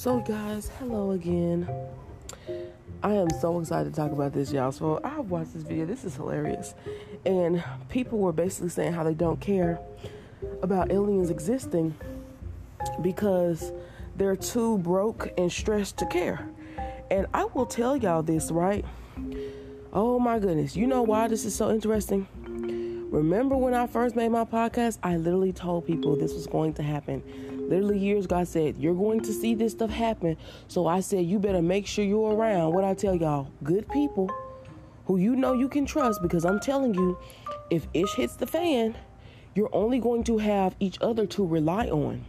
So, guys, hello again. I am so excited to talk about this, y'all. So, I watched this video. This is hilarious. And people were basically saying how they don't care about aliens existing because they're too broke and stressed to care. And I will tell y'all this, right? Oh my goodness. You know why this is so interesting? Remember when I first made my podcast? I literally told people this was going to happen. Literally, years ago, I said, You're going to see this stuff happen. So I said, You better make sure you're around. What I tell y'all, good people who you know you can trust because I'm telling you, if ish hits the fan, you're only going to have each other to rely on.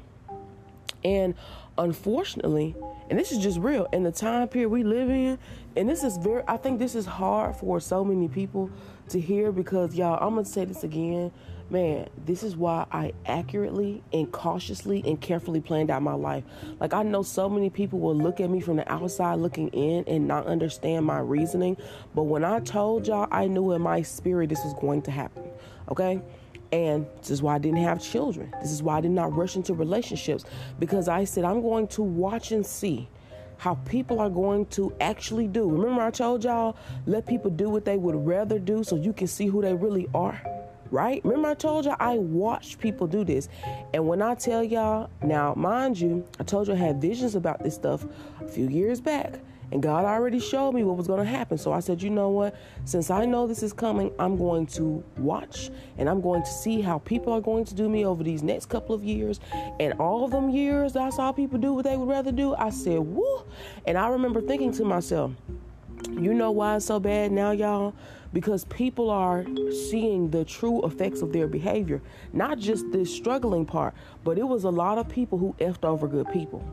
And unfortunately, and this is just real, in the time period we live in, and this is very, I think this is hard for so many people to hear because, y'all, I'm to say this again. Man, this is why I accurately and cautiously and carefully planned out my life. Like, I know so many people will look at me from the outside looking in and not understand my reasoning. But when I told y'all, I knew in my spirit this was going to happen. Okay? And this is why I didn't have children. This is why I did not rush into relationships because I said, I'm going to watch and see how people are going to actually do. Remember, I told y'all, let people do what they would rather do so you can see who they really are, right? Remember, I told y'all, I watched people do this. And when I tell y'all, now, mind you, I told you I had visions about this stuff a few years back. And God already showed me what was going to happen. So I said, you know what? Since I know this is coming, I'm going to watch and I'm going to see how people are going to do me over these next couple of years. And all of them years I saw people do what they would rather do, I said, woo. And I remember thinking to myself, you know why it's so bad now, y'all? Because people are seeing the true effects of their behavior, not just the struggling part, but it was a lot of people who effed over good people.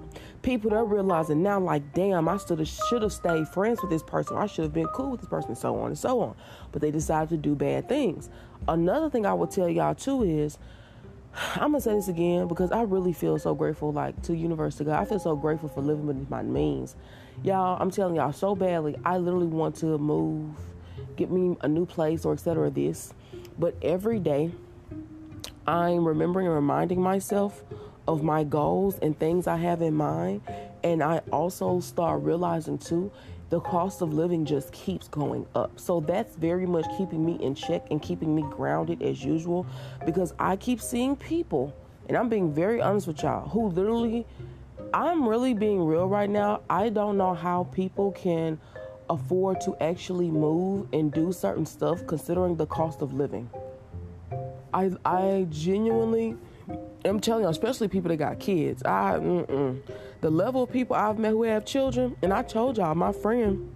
People that are realizing now, like, damn, I should have stayed friends with this person. I should have been cool with this person, and so on and so on. But they decided to do bad things. Another thing I would tell y'all too is I'm gonna say this again because I really feel so grateful, like to University God. I feel so grateful for living within my means. Y'all, I'm telling y'all so badly. I literally want to move, get me a new place or etc. This, but every day, I'm remembering and reminding myself of my goals and things I have in mind, and I also start realizing too the cost of living just keeps going up. So that's very much keeping me in check and keeping me grounded as usual because I keep seeing people, and I'm being very honest with y'all, who literally, I'm really being real right now. I don't know how people can afford to actually move and do certain stuff considering the cost of living. I I genuinely I'm telling you, especially people that got kids. I mm-mm. the level of people I've met who have children, and I told y'all, my friend,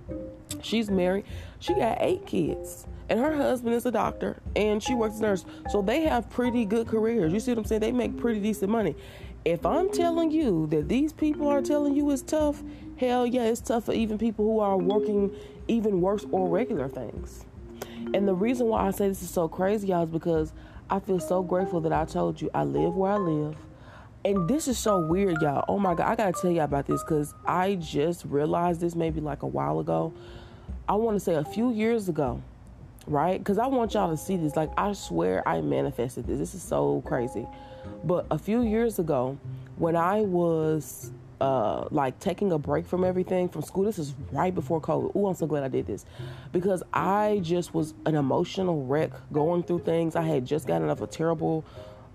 she's married. She got eight kids, and her husband is a doctor, and she works as a nurse. So they have pretty good careers. You see what I'm saying? They make pretty decent money. If I'm telling you that these people are telling you it's tough, hell yeah, it's tough for even people who are working even worse or regular things. And the reason why I say this is so crazy, y'all, is because I feel so grateful that I told you I live where I live. And this is so weird, y'all. Oh my God, I gotta tell y'all about this because I just realized this maybe like a while ago. I wanna say a few years ago, right? Because I want y'all to see this. Like, I swear I manifested this. This is so crazy. But a few years ago, when I was uh, like taking a break from everything from school. This is right before COVID. Oh, I'm so glad I did this because I just was an emotional wreck going through things. I had just gotten off a terrible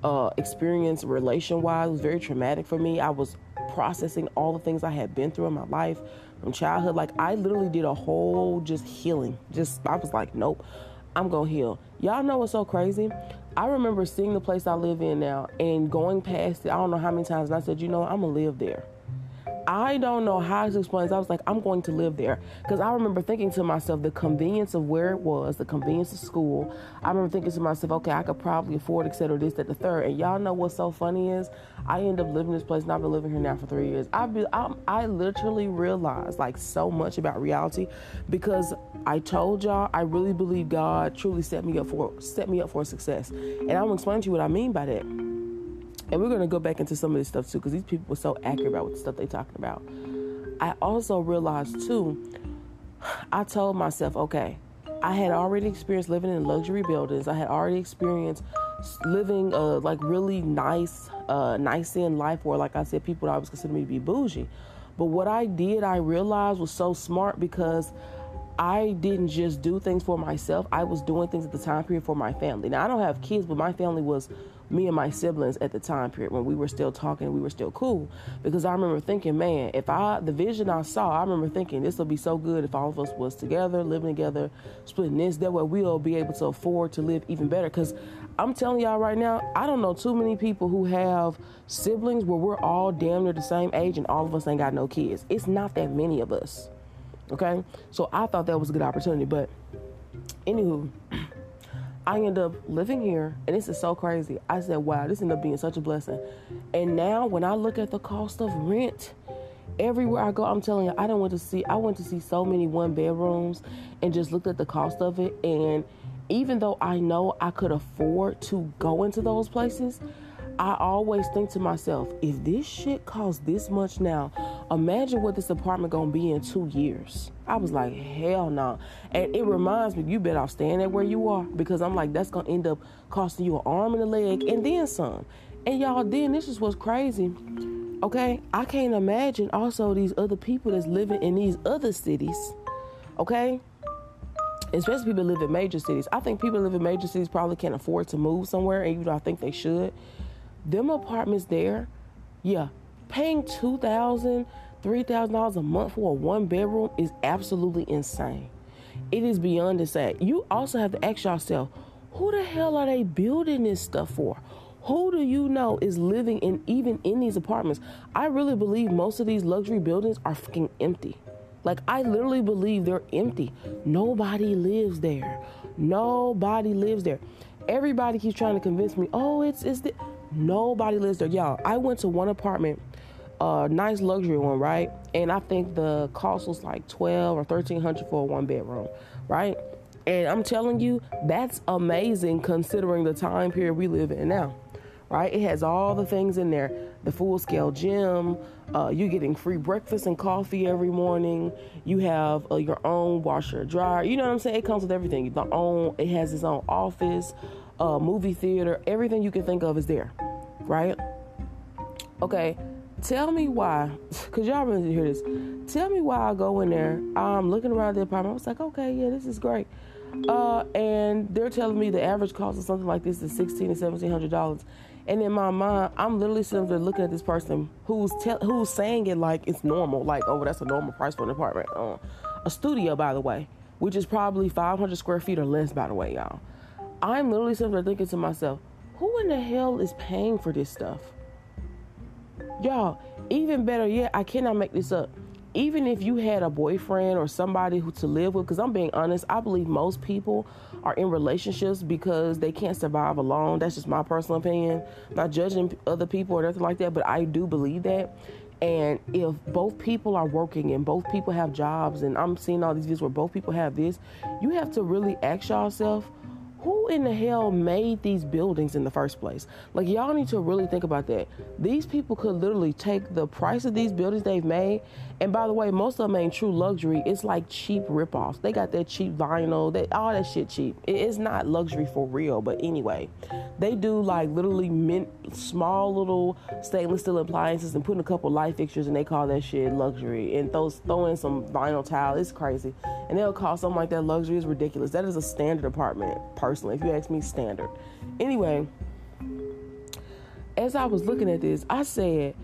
uh, experience relation wise. It was very traumatic for me. I was processing all the things I had been through in my life from childhood. Like I literally did a whole just healing. Just I was like, nope, I'm gonna heal. Y'all know what's so crazy? I remember seeing the place I live in now and going past it. I don't know how many times, and I said, you know, I'm gonna live there. I don't know how to explain this. I was like, I'm going to live there. Because I remember thinking to myself, the convenience of where it was, the convenience of school. I remember thinking to myself, okay, I could probably afford, etc., this, that, the third. And y'all know what's so funny is I end up living this place and I've been living here now for three years. I be, I, I literally realized like so much about reality because I told y'all I really believe God truly set me up for set me up for success. And I'm gonna explain to you what I mean by that. And we're going to go back into some of this stuff too, because these people were so accurate about what the stuff they're talking about. I also realized too, I told myself, okay, I had already experienced living in luxury buildings. I had already experienced living a like really nice, uh, nice in life where, like I said, people always consider me to be bougie. But what I did, I realized was so smart because I didn't just do things for myself. I was doing things at the time period for my family. Now I don't have kids, but my family was me and my siblings at the time period when we were still talking, we were still cool. Because I remember thinking, man, if I the vision I saw, I remember thinking this will be so good if all of us was together, living together, splitting this. That way we'll be able to afford to live even better. Because I'm telling y'all right now, I don't know too many people who have siblings where we're all damn near the same age and all of us ain't got no kids. It's not that many of us. Okay? So I thought that was a good opportunity. But anywho, I end up living here, and this is so crazy. I said, wow, this ended up being such a blessing. And now when I look at the cost of rent, everywhere I go, I'm telling you, I don't want to see I went to see so many one bedrooms and just looked at the cost of it. And even though I know I could afford to go into those places, I always think to myself, if this shit costs this much now, imagine what this apartment gonna be in two years. I was like, hell no. And it reminds me, you better off staying at where you are because I'm like, that's gonna end up costing you an arm and a leg and then some. And y'all, then this is what's crazy. Okay, I can't imagine also these other people that's living in these other cities. Okay, especially people live in major cities. I think people live in major cities probably can't afford to move somewhere, and even though I think they should, them apartments there, yeah, paying two thousand, three thousand dollars a month for a one bedroom is absolutely insane. It is beyond insane. You also have to ask yourself, who the hell are they building this stuff for? Who do you know is living in even in these apartments? I really believe most of these luxury buildings are fucking empty. Like I literally believe they're empty. Nobody lives there. Nobody lives there. Everybody keeps trying to convince me, oh, it's it's the Nobody lives there. Y'all, I went to one apartment, a uh, nice luxury one, right? And I think the cost was like twelve or thirteen hundred for a one bedroom, right? And I'm telling you, that's amazing considering the time period we live in now, right? It has all the things in there the full scale gym, uh, you're getting free breakfast and coffee every morning, you have uh, your own washer dryer. You know what I'm saying? It comes with everything. The own, it has its own office, uh, movie theater, everything you can think of is there, right? Okay, tell me why, because y'all really hear this. Tell me why I go in there. I'm looking around the apartment. I was like, okay, yeah, this is great. Uh, and they're telling me the average cost of something like this is sixteen to seventeen hundred dollars. And in my mind, I'm literally sitting there looking at this person who's te- who's saying it like it's normal, like oh, that's a normal price for an apartment. Uh, a studio, by the way, which is probably 500 square feet or less, by the way, y'all. I'm literally sitting there thinking to myself, who in the hell is paying for this stuff? Y'all, even better yet, I cannot make this up. Even if you had a boyfriend or somebody who to live with, because I'm being honest, I believe most people are in relationships because they can't survive alone. That's just my personal opinion. not judging other people or nothing like that, but I do believe that. And if both people are working and both people have jobs, and I'm seeing all these videos where both people have this, you have to really ask yourself, who in the hell made these buildings in the first place? Like, y'all need to really think about that. These people could literally take the price of these buildings they've made, and by the way, most of them ain't true luxury. It's like cheap ripoffs. They got that cheap vinyl, that all that shit cheap. It's not luxury for real, but anyway, they do like literally mint, small little stainless steel appliances and put in a couple light fixtures, and they call that shit luxury. And those throw in some vinyl tile. It's crazy, and they'll call something like that luxury. Is ridiculous. That is a standard apartment personally. If you ask me, standard. Anyway, as I was looking at this, I said,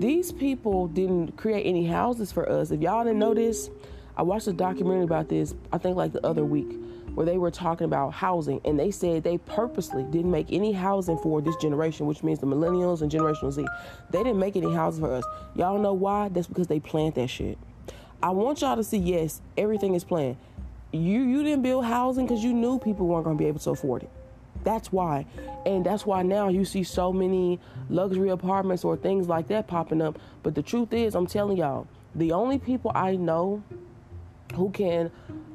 these people didn't create any houses for us. If y'all didn't know this, I watched a documentary about this, I think like the other week, where they were talking about housing and they said they purposely didn't make any housing for this generation, which means the millennials and generational Z. They didn't make any houses for us. Y'all know why? That's because they planned that shit. I want y'all to see yes, everything is planned you you didn't build housing because you knew people weren't going to be able to afford it. That's why. And that's why now you see so many luxury apartments or things like that popping up. But the truth is, I'm telling y'all, the only people I know who can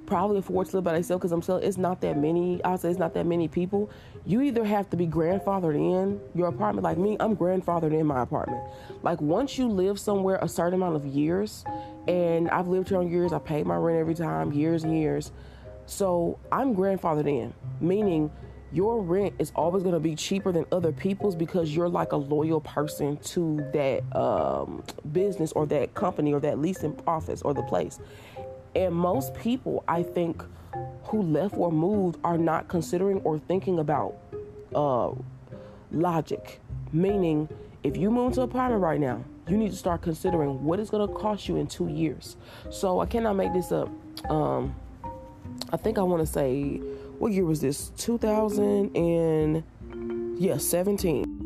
probably afford to live by themselves because I'm saying it's not that many. I'll say it's not that many people. You either have to be grandfathered in your apartment. Like me, I'm grandfathered in my apartment. Like once you live somewhere a certain amount of years, and I've lived here on years, I paid my rent every time, years and years. So I'm grandfathered in, meaning your rent is always going to be cheaper than other people's because you're like a loyal person to that um, business or that company or that leasing office or the place. And most people, I think, who left or moved are not considering or thinking about uh, logic. Meaning, if you move to a apartment right now, you need to start considering what it's going to cost you in two years. So I cannot make this up. Um, I think I want to say what year was this? 2000 and yeah, 17.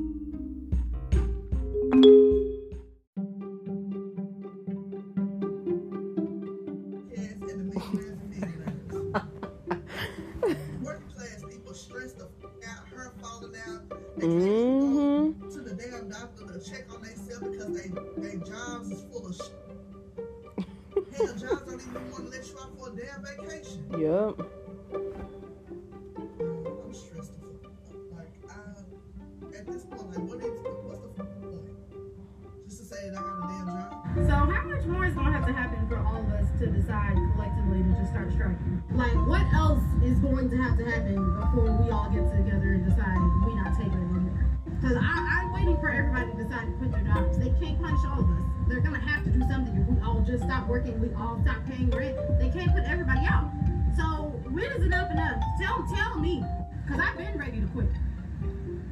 I'm for everybody to decide to quit their jobs. They can't punish all of us. They're gonna have to do something. If we all just stop working, we all stop paying rent. They can't put everybody out. So when is enough enough? Tell tell me, because I've been ready to quit.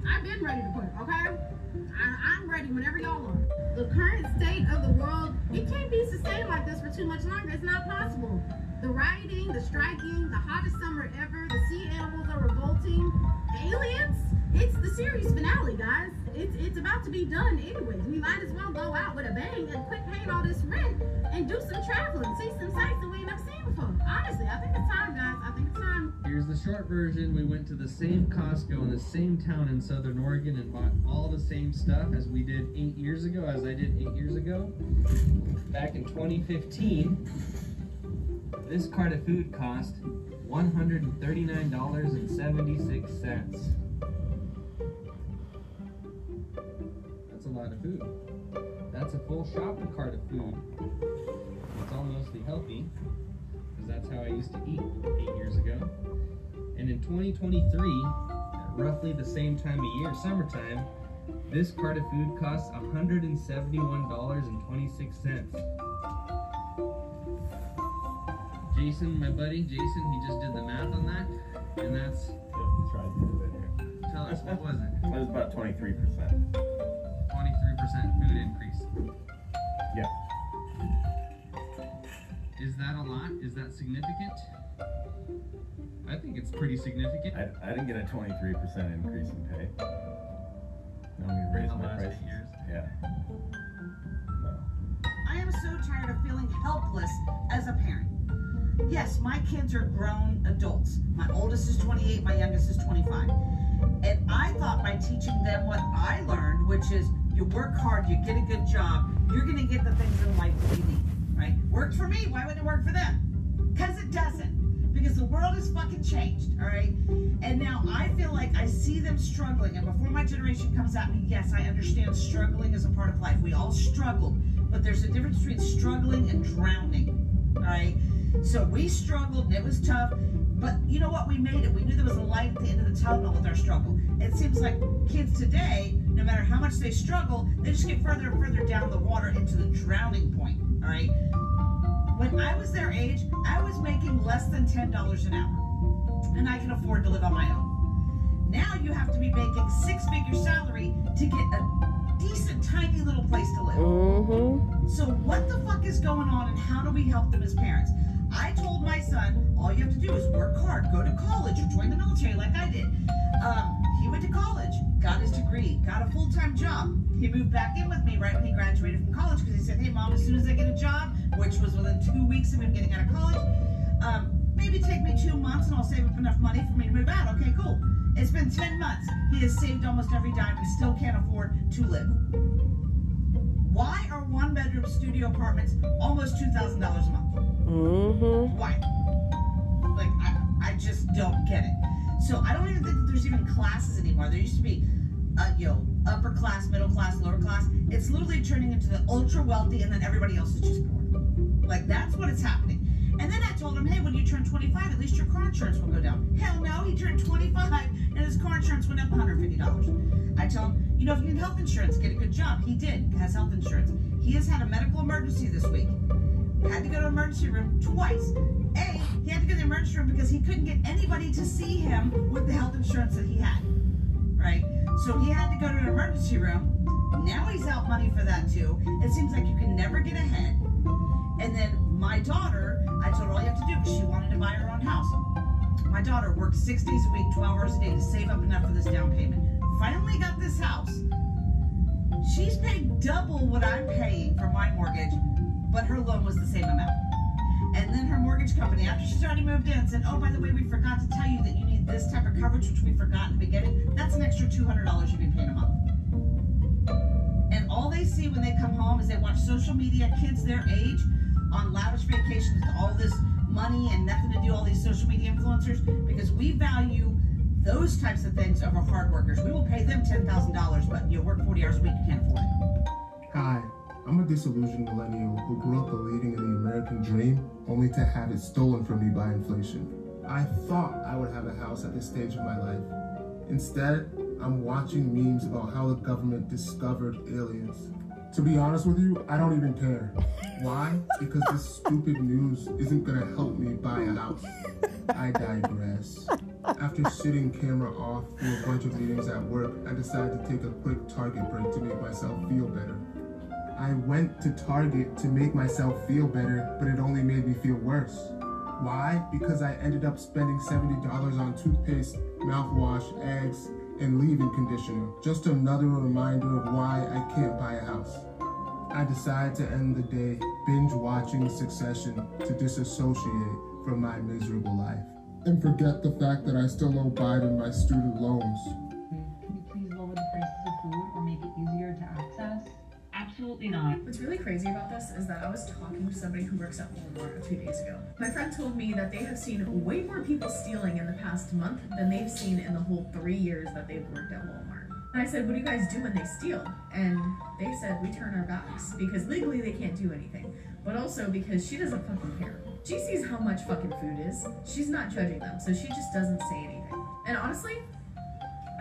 I've been ready to quit. Okay. I, am ready whenever y'all are. The current state of the world, it can't be sustained like this for too much longer. It's not possible. The rioting, the striking, the hottest summer ever, the sea animals are revolting. Aliens? It's the series finale, guys. It's it's about to be done anyways. We might as well go out with a bang and quit paying all this rent and do some traveling, see some sights that we ain't never seen before. Honestly, I think it's time, guys. I think it's time. Here's the short version. We went to the same Costco in the same town in Southern Oregon and bought all the same stuff as we did eight years ago, as I did eight years ago. Back in 2015, this cart of food cost $139.76. a lot of food. That's a full shopping cart of food. It's all mostly healthy, because that's how I used to eat eight years ago. And in 2023, at roughly the same time of year, summertime, this cart of food costs $171.26. Jason, my buddy, Jason, he just did the math on that, and that's. Tell us, what was it? It was about 23% percent food increase. Yeah. Is that a lot? Is that significant? I think it's pretty significant. I, I didn't get a 23% increase in pay. No, we raised my prices. Years. Yeah. No. I am so tired of feeling helpless as a parent. Yes, my kids are grown adults. My oldest is 28, my youngest is 25. And I thought by teaching them what I learned, which is you work hard, you get a good job, you're going to get the things in life that you need, right? Worked for me, why wouldn't it work for them? Because it doesn't. Because the world has fucking changed, all right? And now I feel like I see them struggling. And before my generation comes at me, yes, I understand struggling is a part of life. We all struggled. But there's a difference between struggling and drowning, all right? So we struggled and it was tough. But you know what? We made it. We knew there was a light at the end of the tunnel with our struggle. It seems like kids today, no matter how much they struggle, they just get further and further down the water into the drowning point. All right. When I was their age, I was making less than $10 an hour. And I can afford to live on my own. Now you have to be making six figure salary to get a decent, tiny little place to live. Mm-hmm. So, what the fuck is going on, and how do we help them as parents? I told my son, all you have to do is work hard, go to college, or join the military like I did. Um, he went to college, got his degree, got a full time job. He moved back in with me right when he graduated from college because he said, Hey, mom, as soon as I get a job, which was within two weeks of him getting out of college, um, maybe take me two months and I'll save up enough money for me to move out. Okay, cool. It's been 10 months. He has saved almost every dime and still can't afford to live. Why are one bedroom studio apartments almost $2,000 a month? Mm-hmm. Why? Like, I, I just don't get it. So I don't even think that there's even classes anymore. There used to be, uh, you know, upper class, middle class, lower class. It's literally turning into the ultra wealthy and then everybody else is just poor. Like, that's what is happening. And then I told him, hey, when you turn 25, at least your car insurance will go down. Hell no, he turned 25 and his car insurance went up $150. I told him, you know, if you need health insurance, get a good job. He did, has health insurance. He has had a medical emergency this week. Had to go to emergency room twice. A, he had to go to the emergency room because he couldn't get anybody to see him with the health insurance that he had. Right? So he had to go to an emergency room. Now he's out money for that too. It seems like you can never get ahead. And then my daughter, I told her all you have to do because she wanted to buy her own house. My daughter worked six days a week, 12 hours a day to save up enough for this down payment. Finally got this house. She's paying double what I'm paying for my mortgage, but her loan was the same amount. And then her mortgage company, after she's already moved in, said, Oh, by the way, we forgot to tell you that you need this type of coverage, which we forgot in the beginning. That's an extra $200 you'd be paying a month. And all they see when they come home is they watch social media, kids their age on lavish vacations with all this money and nothing to do, all these social media influencers, because we value those types of things over hard workers. We will pay them $10,000, but you work 40 hours a week, you can't afford it. Hi, I'm a disillusioned millennial who grew up believing in the American dream only to have it stolen from me by inflation. I thought I would have a house at this stage of my life. Instead, I'm watching memes about how the government discovered aliens. To be honest with you, I don't even care. Why? Because this stupid news isn't gonna help me buy a house. I digress. After sitting camera off through a bunch of meetings at work, I decided to take a quick Target break to make myself feel better. I went to Target to make myself feel better, but it only made me feel worse. Why? Because I ended up spending $70 on toothpaste, mouthwash, eggs, and leave-in conditioner. Just another reminder of why I can't buy a house. I decided to end the day binge watching Succession to disassociate from my miserable life. And forget the fact that I still owe Biden my student loans. What's really crazy about this is that I was talking to somebody who works at Walmart a few days ago. My friend told me that they have seen way more people stealing in the past month than they've seen in the whole three years that they've worked at Walmart. And I said, What do you guys do when they steal? And they said, We turn our backs because legally they can't do anything, but also because she doesn't fucking care. She sees how much fucking food is. She's not judging them, so she just doesn't say anything. And honestly,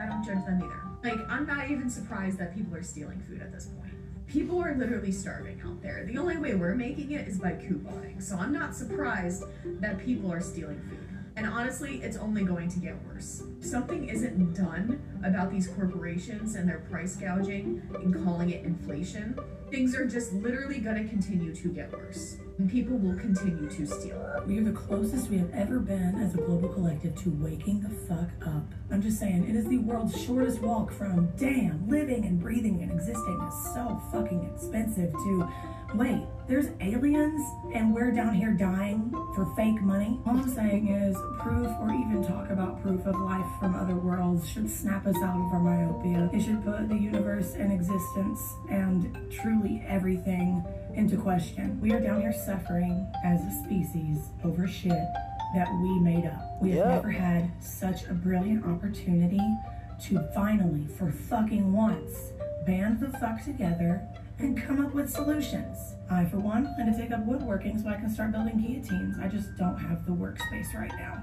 I don't judge them either. Like, I'm not even surprised that people are stealing food at this point. People are literally starving out there. The only way we're making it is by couponing. So I'm not surprised that people are stealing food. And honestly, it's only going to get worse. Something isn't done about these corporations and their price gouging and calling it inflation, things are just literally going to continue to get worse. People will continue to steal. We are the closest we have ever been as a global collective to waking the fuck up. I'm just saying, it is the world's shortest walk from damn, living and breathing and existing is so fucking expensive to wait, there's aliens and we're down here dying for fake money. All I'm saying is proof or even talk about proof of life from other worlds should snap us out of our myopia. It should put the universe in existence and truly everything into question. We are down here suffering as a species over shit that we made up. We have never had such a brilliant opportunity to finally, for fucking once, band the fuck together and come up with solutions. I, for one, plan to take up woodworking so I can start building guillotines. I just don't have the workspace right now.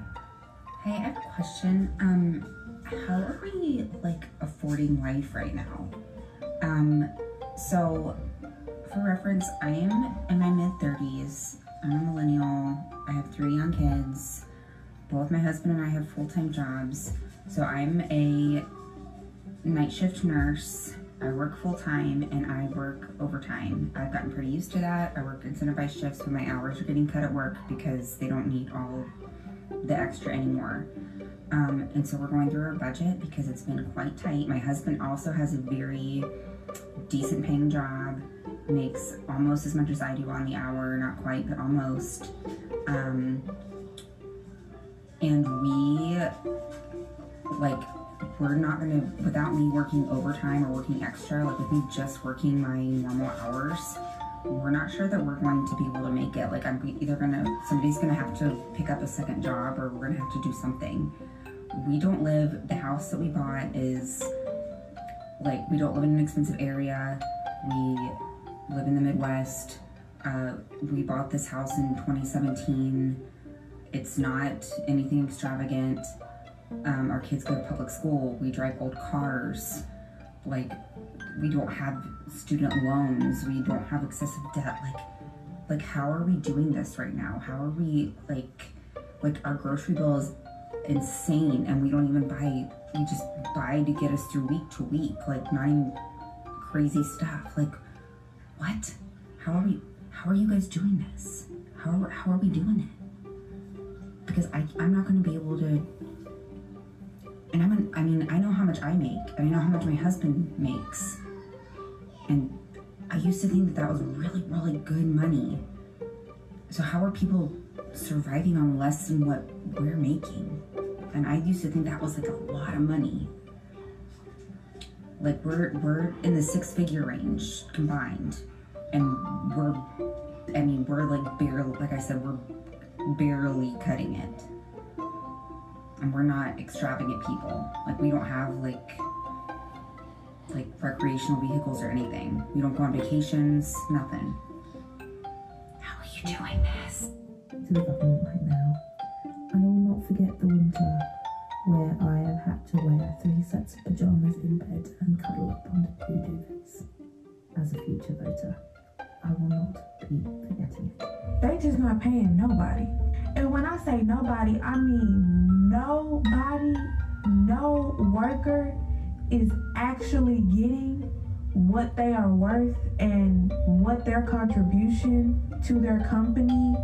Hey, I have a question. Um, how are we like affording life right now? Um, so for reference, I am in my mid 30s. I'm a millennial. I have three young kids. Both my husband and I have full time jobs. So I'm a night shift nurse. I work full time and I work overtime. I've gotten pretty used to that. I work incentivized shifts when my hours are getting cut at work because they don't need all the extra anymore. Um, and so we're going through our budget because it's been quite tight. My husband also has a very decent paying job, makes almost as much as I do on the hour, not quite, but almost. Um, and we, like, we're not gonna, without me working overtime or working extra, like with me just working my normal hours, we're not sure that we're going to be able to make it. Like, I'm either gonna, somebody's gonna have to pick up a second job or we're gonna have to do something. We don't live, the house that we bought is, like, we don't live in an expensive area. We live in the Midwest. Uh, we bought this house in 2017. It's not anything extravagant. Um, our kids go to public school. We drive old cars. Like, we don't have student loans. We don't have excessive debt. Like, like how are we doing this right now? How are we like, like our grocery bill is insane, and we don't even buy. We just buy to get us through week to week. Like, even crazy stuff. Like, what? How are we? How are you guys doing this? How are, how are we doing it? Because I, I'm not going to be able to. And I'm, an, I mean, I know how much I make. And I know how much my husband makes. And I used to think that that was really, really good money. So how are people surviving on less than what we're making? And I used to think that was like a lot of money. Like we're we're in the six figure range combined, and we're, I mean, we're like barely, like I said, we're barely cutting it. And we're not extravagant people. Like we don't have like like recreational vehicles or anything. We don't go on vacations, nothing. How are you doing this? To the government right now. I will not forget the winter where I have had to wear three sets of pajamas in bed and cuddle up under two duvets. As a future voter, I will not be forgetting it. They just not paying nobody. And when I say nobody, I mean nobody, no worker is actually getting what they are worth and what their contribution to their company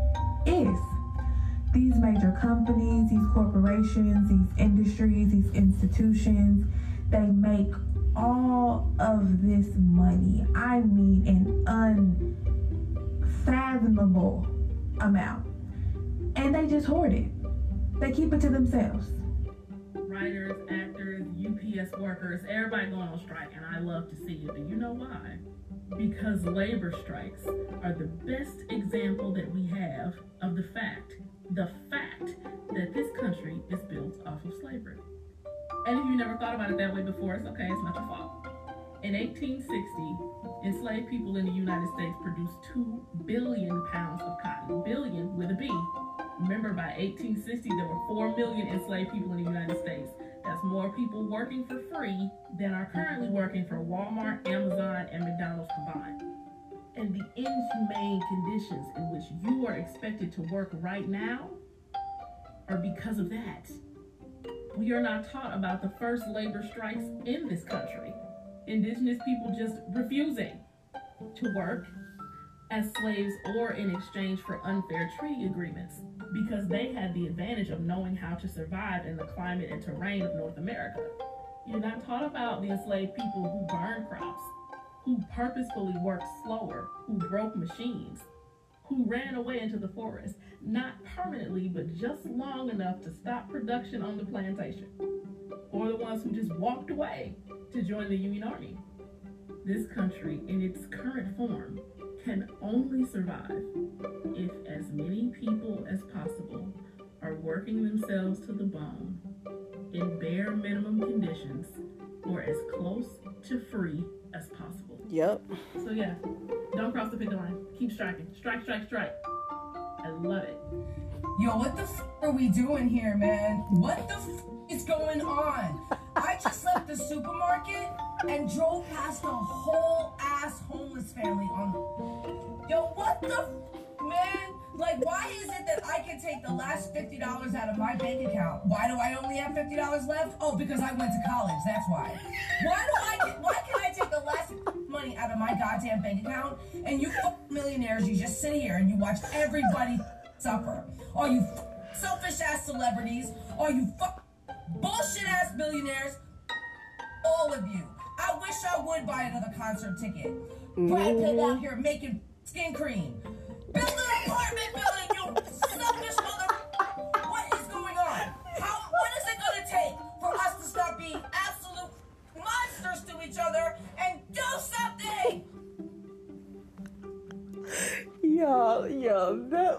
is. These major companies, these corporations, these industries, these institutions, they make all of this money. I mean, an unfathomable amount. And they just hoard it. They keep it to themselves. Writers, actors, UPS workers, everybody going on strike, and I love to see it. But you know why? Because labor strikes are the best example that we have of the fact, the fact that this country is built off of slavery. And if you never thought about it that way before, it's okay, it's not your fault. In 1860, enslaved people in the United States produced 2 billion pounds of cotton. Billion with a B. Remember, by 1860, there were 4 million enslaved people in the United States. That's more people working for free than are currently working for Walmart, Amazon, and McDonald's combined. And the inhumane conditions in which you are expected to work right now are because of that. We are not taught about the first labor strikes in this country. Indigenous people just refusing to work as slaves or in exchange for unfair treaty agreements because they had the advantage of knowing how to survive in the climate and terrain of North America. You're not taught about the enslaved people who burned crops, who purposefully worked slower, who broke machines, who ran away into the forest, not permanently, but just long enough to stop production on the plantation, or the ones who just walked away to join the Union Army. This country, in its current form, can only survive if as many people as possible are working themselves to the bone in bare minimum conditions or as close to free as possible. Yep. So yeah, don't cross the picket line. Keep striking. Strike, strike, strike. I love it. Yo, what the f are we doing here, man? What the f is going on? I just left the supermarket and drove past a whole ass homeless family on. Yo, what the f man? Like, why is it that I can take the last fifty dollars out of my bank account? Why do I only have fifty dollars left? Oh, because I went to college. That's why. Why do I? Get, why can I take the last money out of my goddamn bank account and you millionaires? You just sit here and you watch everybody suffer. All you selfish ass celebrities. All you bullshit ass millionaires. All of you. I wish I would buy another concert ticket. Brad Pitt out here making skin cream. Build an apartment building, you selfish mother. What is going on? How? What is it gonna take for us to stop being absolute monsters to each other and do something? Yo, yo, that.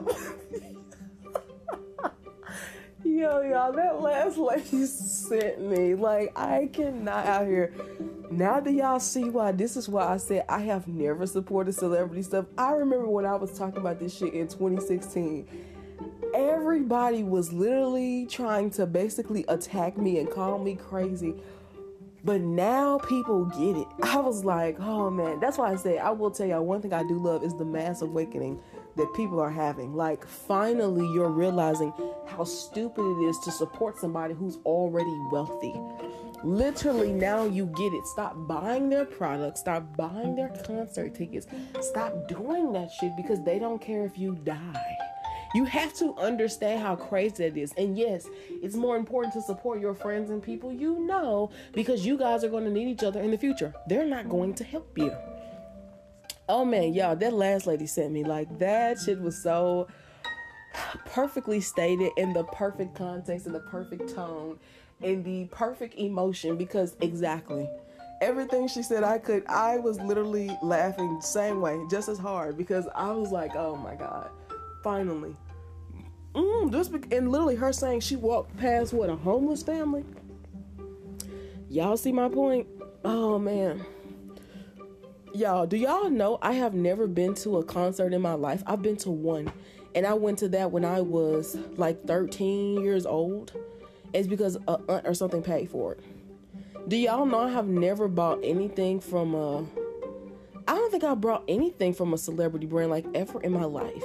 yo, y'all, that last lady sent me. Like, I cannot out here. Now that y'all see why this is why I said I have never supported celebrity stuff. I remember when I was talking about this shit in 2016. Everybody was literally trying to basically attack me and call me crazy. But now people get it. I was like, oh man. That's why I say I will tell y'all one thing I do love is the mass awakening that people are having. Like, finally, you're realizing how stupid it is to support somebody who's already wealthy. Literally, now you get it. Stop buying their products, stop buying their concert tickets, stop doing that shit because they don't care if you die. You have to understand how crazy that is. And yes, it's more important to support your friends and people you know because you guys are going to need each other in the future. They're not going to help you. Oh man, y'all, that last lady sent me like that shit was so perfectly stated in the perfect context, in the perfect tone, in the perfect emotion because exactly everything she said I could I was literally laughing same way, just as hard because I was like, "Oh my god." Finally. Mm, this be- and literally her saying she walked past what a homeless family. Y'all see my point? Oh man. Y'all, do y'all know I have never been to a concert in my life? I've been to one. And I went to that when I was like 13 years old. It's because a aunt or something paid for it. Do y'all know I have never bought anything from a I don't think I brought anything from a celebrity brand like ever in my life.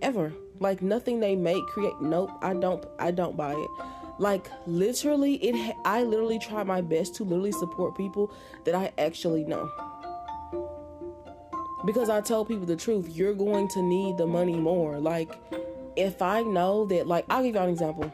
Ever. Like nothing they make create nope, I don't I don't buy it. Like literally it I literally try my best to literally support people that I actually know because I tell people the truth, you're going to need the money more. Like, if I know that, like, I'll give y'all an example.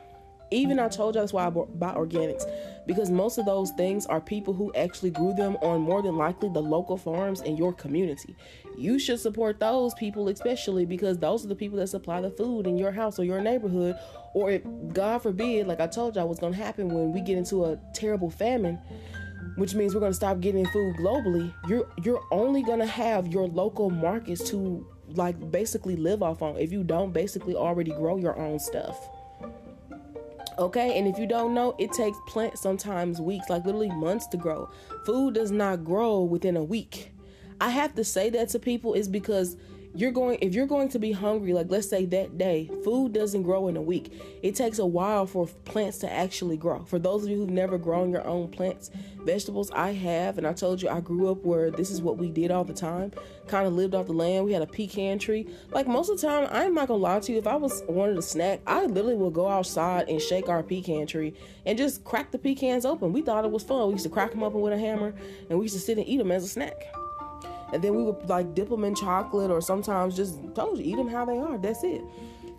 Even I told y'all that's why I buy organics because most of those things are people who actually grew them on more than likely the local farms in your community. You should support those people, especially because those are the people that supply the food in your house or your neighborhood. Or if, God forbid, like I told y'all, what's going to happen when we get into a terrible famine which means we're going to stop getting food globally you're you're only going to have your local markets to like basically live off on if you don't basically already grow your own stuff okay? And if you don't know it takes plants sometimes weeks like literally months to grow. Food does not grow within a week. I have to say that to people is because you're going if you're going to be hungry like let's say that day food doesn't grow in a week. It takes a while for plants to actually grow. For those of you who've never grown your own plants vegetables i have and i told you i grew up where this is what we did all the time. Kind of lived off the land. We had a pecan tree. Like most of the time i'm not gonna lie to you if i was wanted a snack i literally would go outside and shake our pecan tree and just crack the pecans open. We thought it was fun. We used to crack them open with a hammer and we used to sit and eat them as a snack and then we would like dip them in chocolate or sometimes just told you eat them how they are that's it.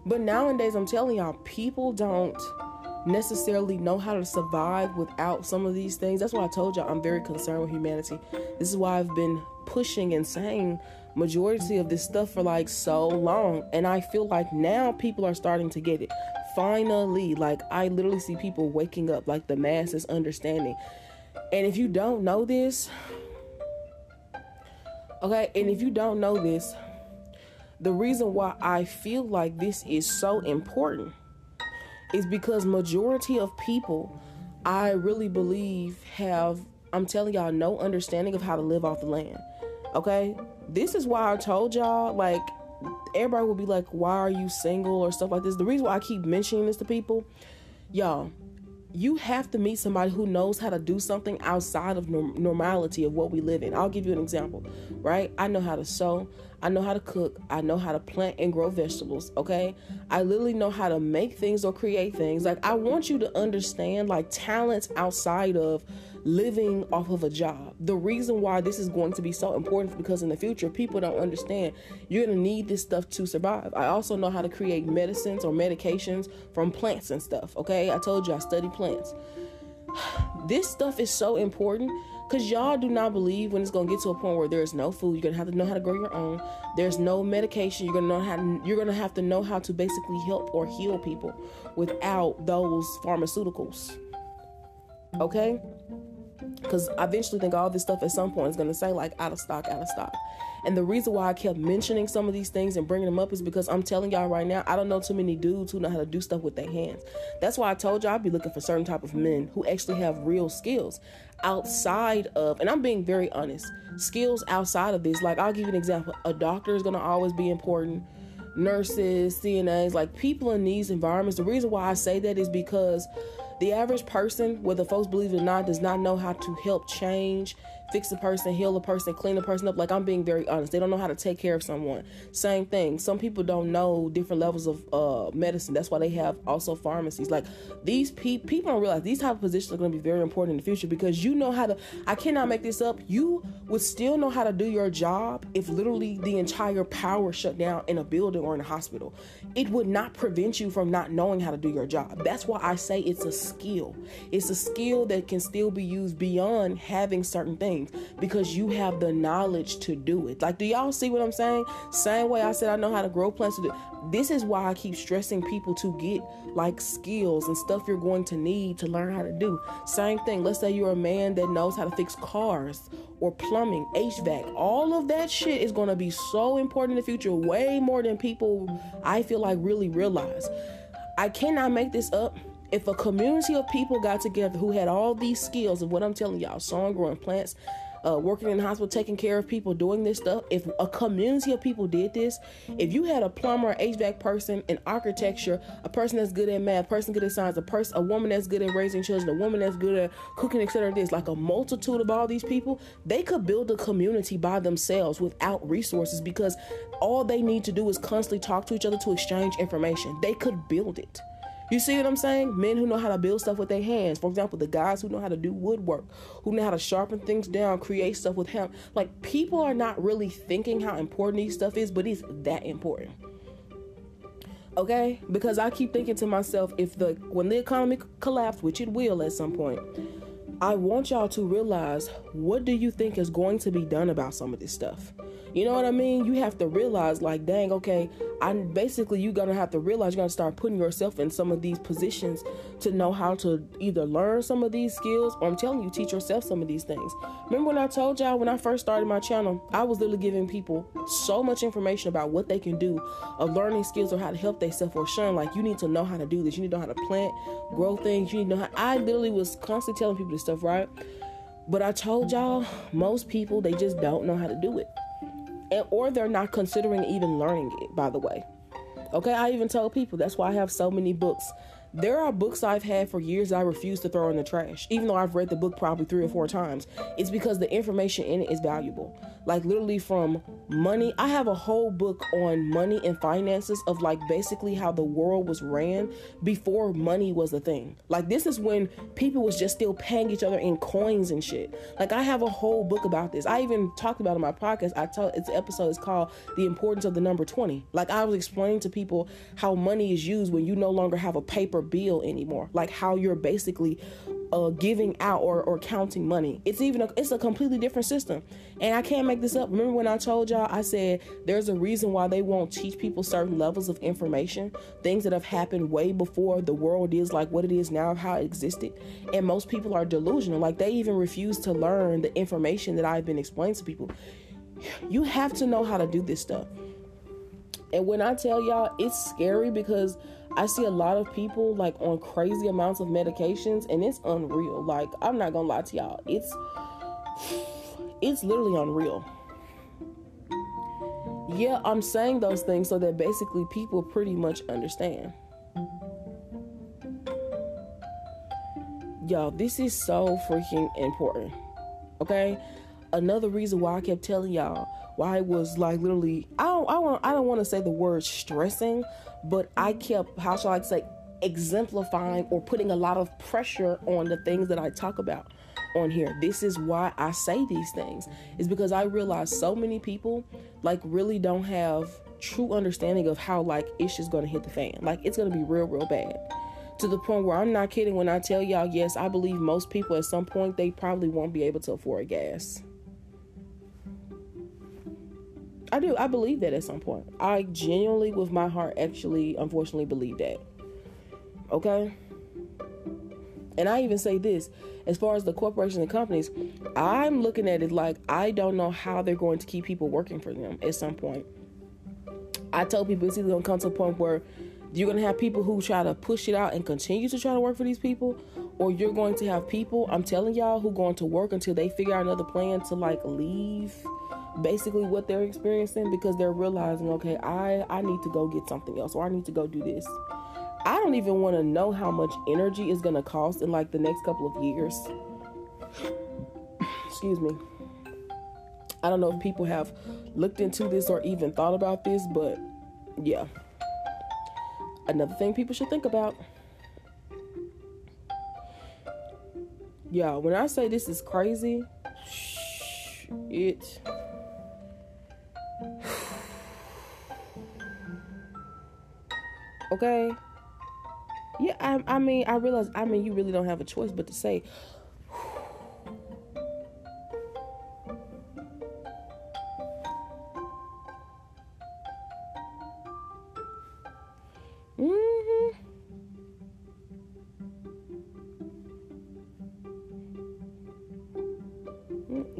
But nowadays i'm telling y'all people don't necessarily know how to survive without some of these things. That's why i told y'all i'm very concerned with humanity. This is why i've been pushing and saying majority of this stuff for like so long. And i feel like now people are starting to get it. Finally like i literally see people waking up like the masses understanding. And if you don't know this Okay, and if you don't know this, the reason why I feel like this is so important is because majority of people I really believe have I'm telling y'all no understanding of how to live off the land. Okay? This is why I told y'all like everybody will be like why are you single or stuff like this. The reason why I keep mentioning this to people, y'all, you have to meet somebody who knows how to do something outside of norm- normality of what we live in. I'll give you an example, right? I know how to sew, I know how to cook, I know how to plant and grow vegetables, okay? I literally know how to make things or create things. Like I want you to understand like talents outside of living off of a job. The reason why this is going to be so important is because in the future, people don't understand you're going to need this stuff to survive. I also know how to create medicines or medications from plants and stuff. Okay, I told you I study plants. This stuff is so important because y'all do not believe when it's gonna get to a point where there's no food. You're gonna have to know how to grow your own. There's no medication. You're gonna know how. To, you're gonna have to know how to basically help or heal people without those pharmaceuticals. Okay because I eventually think all this stuff at some point is going to say like out of stock, out of stock. And the reason why I kept mentioning some of these things and bringing them up is because I'm telling y'all right now, I don't know too many dudes who know how to do stuff with their hands. That's why I told y'all I'd be looking for certain type of men who actually have real skills outside of, and I'm being very honest, skills outside of this. Like I'll give you an example. A doctor is going to always be important. Nurses, CNAs, like people in these environments. The reason why I say that is because the average person, whether folks believe it or not, does not know how to help change fix a person, heal a person, clean a person up. Like I'm being very honest. They don't know how to take care of someone. Same thing. Some people don't know different levels of uh, medicine. That's why they have also pharmacies. Like these pe- people don't realize these type of positions are going to be very important in the future because you know how to. I cannot make this up. You would still know how to do your job if literally the entire power shut down in a building or in a hospital. It would not prevent you from not knowing how to do your job. That's why I say it's a skill. It's a skill that can still be used beyond having certain things things because you have the knowledge to do it. Like, do y'all see what I'm saying? Same way I said I know how to grow plants. This is why I keep stressing people to get like skills and stuff you're going to need to learn how to do. Same thing. Let's say you're a man that knows how to fix cars or plumbing, HVAC. All of that shit is going to be so important in the future, way more than people I feel like really realize. I cannot make this up if a community of people got together who had all these skills of what I'm telling y'all, sowing, growing plants, uh, working in the hospital, taking care of people, doing this stuff, if a community of people did this, if you had a plumber, HVAC person, in architecture, a person that's good at math, a person good at science, a person, a woman that's good at raising children, a woman that's good at cooking, etc. This like a multitude of all these people, they could build a community by themselves without resources because all they need to do is constantly talk to each other to exchange information. They could build it. You see what I'm saying? Men who know how to build stuff with their hands. For example, the guys who know how to do woodwork, who know how to sharpen things down, create stuff with him. Like people are not really thinking how important these stuff is, but it's that important. Okay? Because I keep thinking to myself, if the when the economy collapse, which it will at some point, I want y'all to realize what do you think is going to be done about some of this stuff? You know what I mean? You have to realize, like, dang, okay, I basically you're gonna have to realize you're gonna start putting yourself in some of these positions to know how to either learn some of these skills or I'm telling you, teach yourself some of these things. Remember when I told y'all when I first started my channel, I was literally giving people so much information about what they can do, of learning skills or how to help themselves or showing like you need to know how to do this, you need to know how to plant, grow things, you need to know how I literally was constantly telling people this stuff, right? But I told y'all, most people they just don't know how to do it and, or they're not considering even learning it, by the way. Okay, I even tell people that's why I have so many books there are books I've had for years I refuse to throw in the trash, even though I've read the book probably three or four times. It's because the information in it is valuable. Like, literally, from money, I have a whole book on money and finances of like basically how the world was ran before money was a thing. Like, this is when people was just still paying each other in coins and shit. Like, I have a whole book about this. I even talked about in my podcast. I told its episode is called The Importance of the Number 20. Like, I was explaining to people how money is used when you no longer have a paper bill anymore. Like how you're basically uh, giving out or, or counting money. It's even a, it's a completely different system. And I can't make this up. Remember when I told y'all I said there's a reason why they won't teach people certain levels of information, things that have happened way before the world is like what it is now, of how it existed. And most people are delusional. Like they even refuse to learn the information that I've been explaining to people. You have to know how to do this stuff. And when I tell y'all, it's scary because I see a lot of people like on crazy amounts of medications and it's unreal. Like I'm not gonna lie to y'all. It's it's literally unreal. Yeah, I'm saying those things so that basically people pretty much understand. Y'all, this is so freaking important. Okay? Another reason why I kept telling y'all why it was like literally I don't I want I don't want to say the word stressing, but I mm-hmm. kept how shall I say exemplifying or putting a lot of pressure on the things that I talk about on here. This is why I say these things. Is because I realize so many people like really don't have true understanding of how like it's just gonna hit the fan. Like it's gonna be real, real bad. To the point where I'm not kidding when I tell y'all, yes, I believe most people at some point they probably won't be able to afford gas. I do. I believe that at some point. I genuinely, with my heart, actually, unfortunately, believe that. Okay? And I even say this as far as the corporations and companies, I'm looking at it like I don't know how they're going to keep people working for them at some point. I tell people it's either going to come to a point where you're going to have people who try to push it out and continue to try to work for these people, or you're going to have people, I'm telling y'all, who going to work until they figure out another plan to like leave basically what they're experiencing because they're realizing, okay, I I need to go get something else or I need to go do this. I don't even want to know how much energy is going to cost in like the next couple of years. Excuse me. I don't know if people have looked into this or even thought about this, but yeah. Another thing people should think about. Yeah, when I say this is crazy, it okay? Yeah I, I mean i realize i mean you really don't have a choice but to say hmm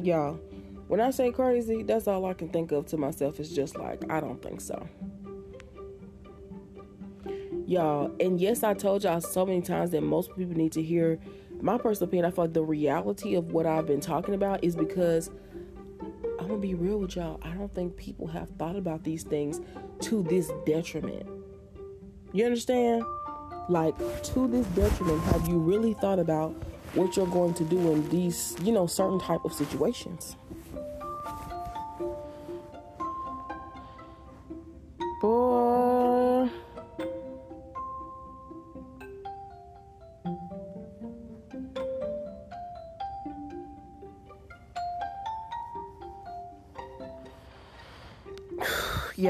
Y'all, when I say crazy, that's all I can think of to myself is just like, I don't think so y'all. And yes, I told y'all so many times that most people need to hear my personal opinion. I feel like the reality of what I've been talking about is because I'm gonna be real with y'all. I don't think people have thought about these things to this detriment. You understand? Like to this detriment, have you really thought about what you're going to do in these, you know, certain type of situations?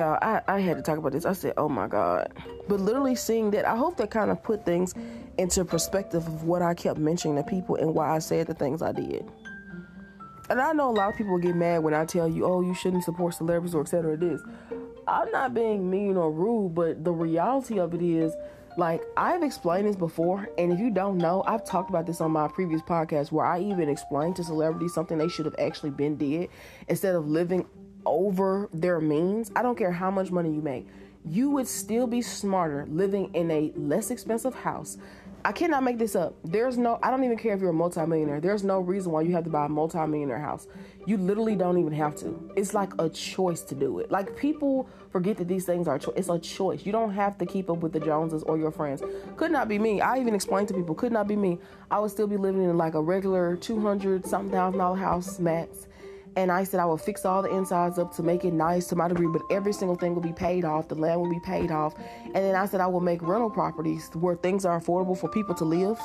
Yeah, I, I had to talk about this. I said, oh my God. But literally seeing that, I hope that kind of put things into perspective of what I kept mentioning to people and why I said the things I did. And I know a lot of people get mad when I tell you, oh, you shouldn't support celebrities or etc. This. I'm not being mean or rude, but the reality of it is, like, I've explained this before, and if you don't know, I've talked about this on my previous podcast where I even explained to celebrities something they should have actually been did instead of living over their means, I don't care how much money you make, you would still be smarter living in a less expensive house. I cannot make this up. There's no, I don't even care if you're a multimillionaire. There's no reason why you have to buy a multimillionaire house. You literally don't even have to. It's like a choice to do it. Like people forget that these things are, cho- it's a choice. You don't have to keep up with the Joneses or your friends. Could not be me. I even explained to people, could not be me. I would still be living in like a regular 200 something thousand dollar house max and I said I would fix all the insides up to make it nice to my degree, but every single thing will be paid off. The land will be paid off. And then I said I will make rental properties where things are affordable for people to live.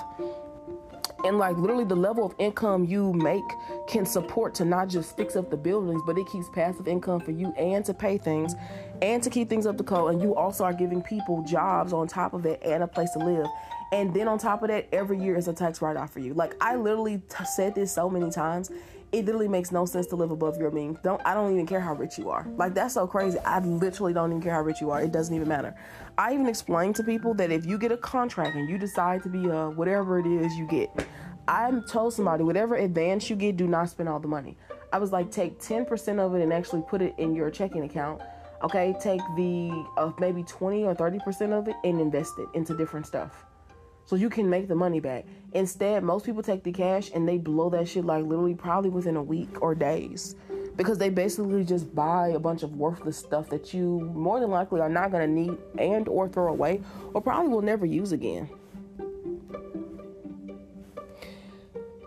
And like literally the level of income you make can support to not just fix up the buildings, but it keeps passive income for you and to pay things and to keep things up to code. And you also are giving people jobs on top of it and a place to live. And then on top of that, every year is a tax write off for you. Like I literally t- said this so many times it literally makes no sense to live above your means. Don't I don't even care how rich you are. Like that's so crazy. I literally don't even care how rich you are. It doesn't even matter. I even explain to people that if you get a contract and you decide to be a whatever it is you get, I told somebody whatever advance you get, do not spend all the money. I was like, take 10% of it and actually put it in your checking account. Okay, take the uh, maybe 20 or 30% of it and invest it into different stuff so you can make the money back. Instead, most people take the cash and they blow that shit like literally probably within a week or days because they basically just buy a bunch of worthless stuff that you more than likely are not going to need and or throw away or probably will never use again.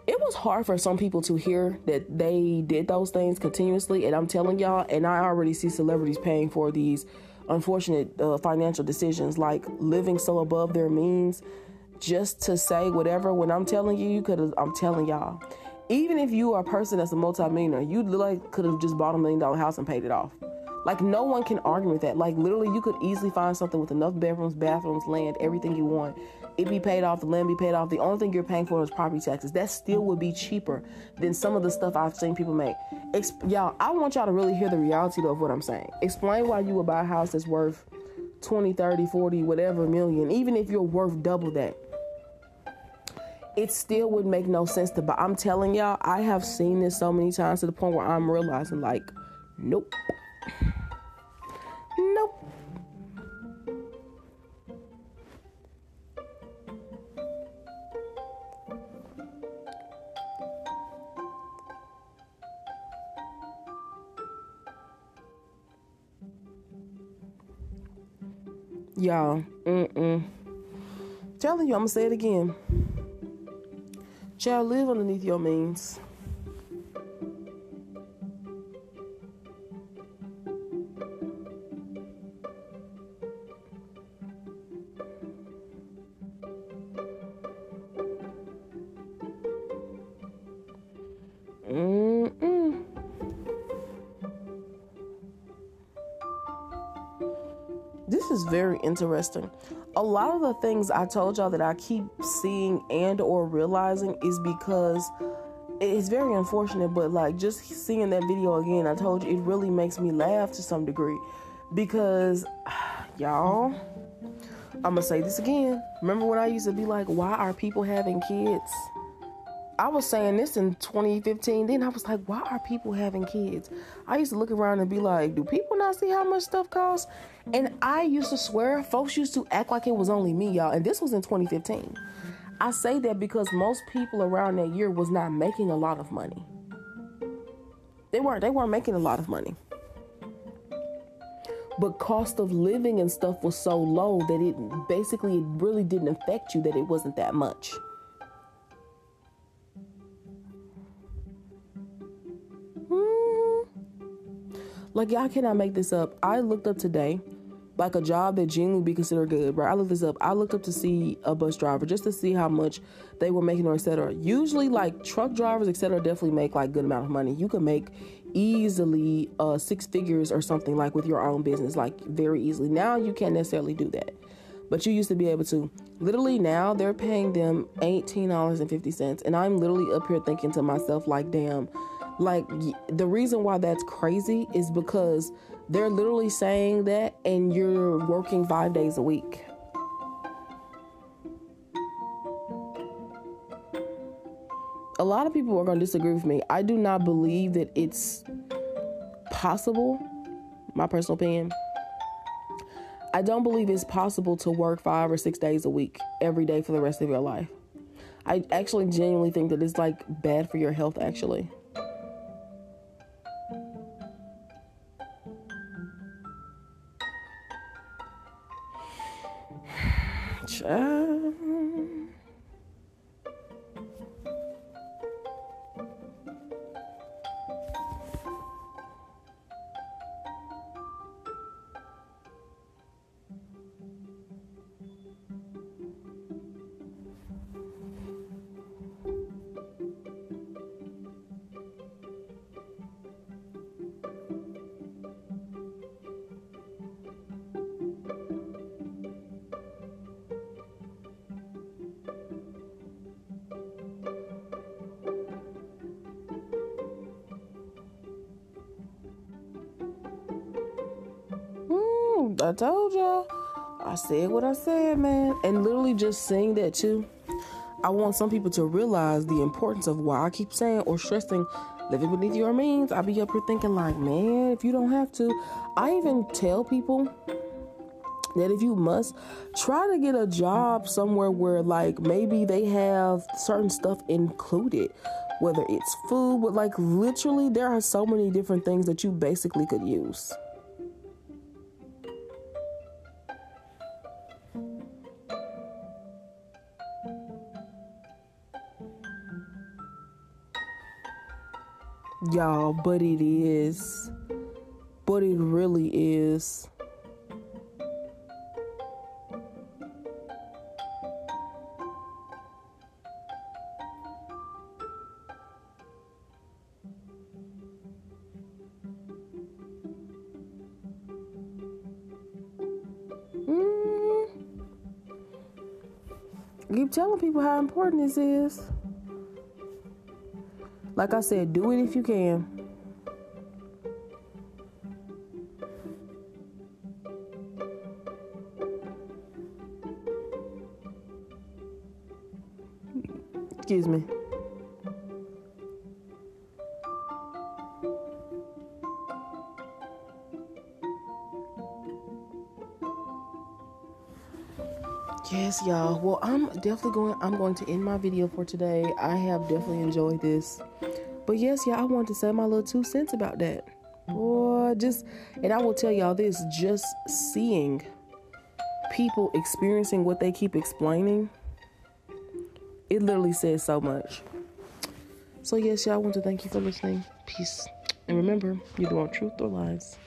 It was hard for some people to hear that they did those things continuously and I'm telling y'all and I already see celebrities paying for these unfortunate uh, financial decisions like living so above their means just to say whatever when I'm telling you, you could I'm telling y'all. Even if you are a person that's a multimillionaire, you like could have just bought a million dollar house and paid it off. Like no one can argue with that. Like literally, you could easily find something with enough bedrooms, bathrooms, land, everything you want. It be paid off, the land be paid off. The only thing you're paying for is property taxes. That still would be cheaper than some of the stuff I've seen people make. Exp- y'all, I want y'all to really hear the reality of what I'm saying. Explain why you would buy a house that's worth 20, 30, 40, whatever million, even if you're worth double that it still would make no sense to buy. I'm telling y'all, I have seen this so many times to the point where I'm realizing, like, nope. Nope. Y'all, mm-mm. Telling you, I'm gonna say it again. Child, live underneath your means. Interesting. A lot of the things I told y'all that I keep seeing and or realizing is because it's very unfortunate, but like just seeing that video again, I told you it really makes me laugh to some degree because y'all I'm gonna say this again. Remember when I used to be like, why are people having kids? I was saying this in 2015. Then I was like, why are people having kids? I used to look around and be like, do people not see how much stuff costs? And I used to swear, folks used to act like it was only me, y'all. And this was in 2015. I say that because most people around that year was not making a lot of money. They weren't. They weren't making a lot of money. But cost of living and stuff was so low that it basically it really didn't affect you that it wasn't that much. Like y'all cannot make this up. I looked up today, like a job that genuinely be considered good, right? I looked this up. I looked up to see a bus driver just to see how much they were making or etc. Usually, like truck drivers, etc., definitely make like good amount of money. You can make easily uh six figures or something like with your own business, like very easily. Now you can't necessarily do that. But you used to be able to. Literally now they're paying them $18.50. And I'm literally up here thinking to myself, like, damn, like the reason why that's crazy is because they're literally saying that and you're working five days a week. A lot of people are going to disagree with me. I do not believe that it's possible, my personal opinion. I don't believe it's possible to work five or six days a week every day for the rest of your life. I actually genuinely think that it's like bad for your health, actually. Mm, I told y'all. I said what I said, man. And literally just saying that too. I want some people to realize the importance of why I keep saying or stressing living beneath your means. I be up here thinking like, man, if you don't have to. I even tell people that if you must try to get a job somewhere where like maybe they have certain stuff included whether it's food but like literally there are so many different things that you basically could use y'all but it is but it really is Mm. Keep telling people how important this is. Like I said, do it if you can. Excuse me. Yes, y'all. Well, I'm definitely going I'm going to end my video for today. I have definitely enjoyed this. But yes, yeah, I wanted to say my little two cents about that. Boy, just and I will tell y'all this, just seeing people experiencing what they keep explaining, it literally says so much. So yes, y'all, I want to thank you for listening. Peace. And remember, you don't want truth or lies.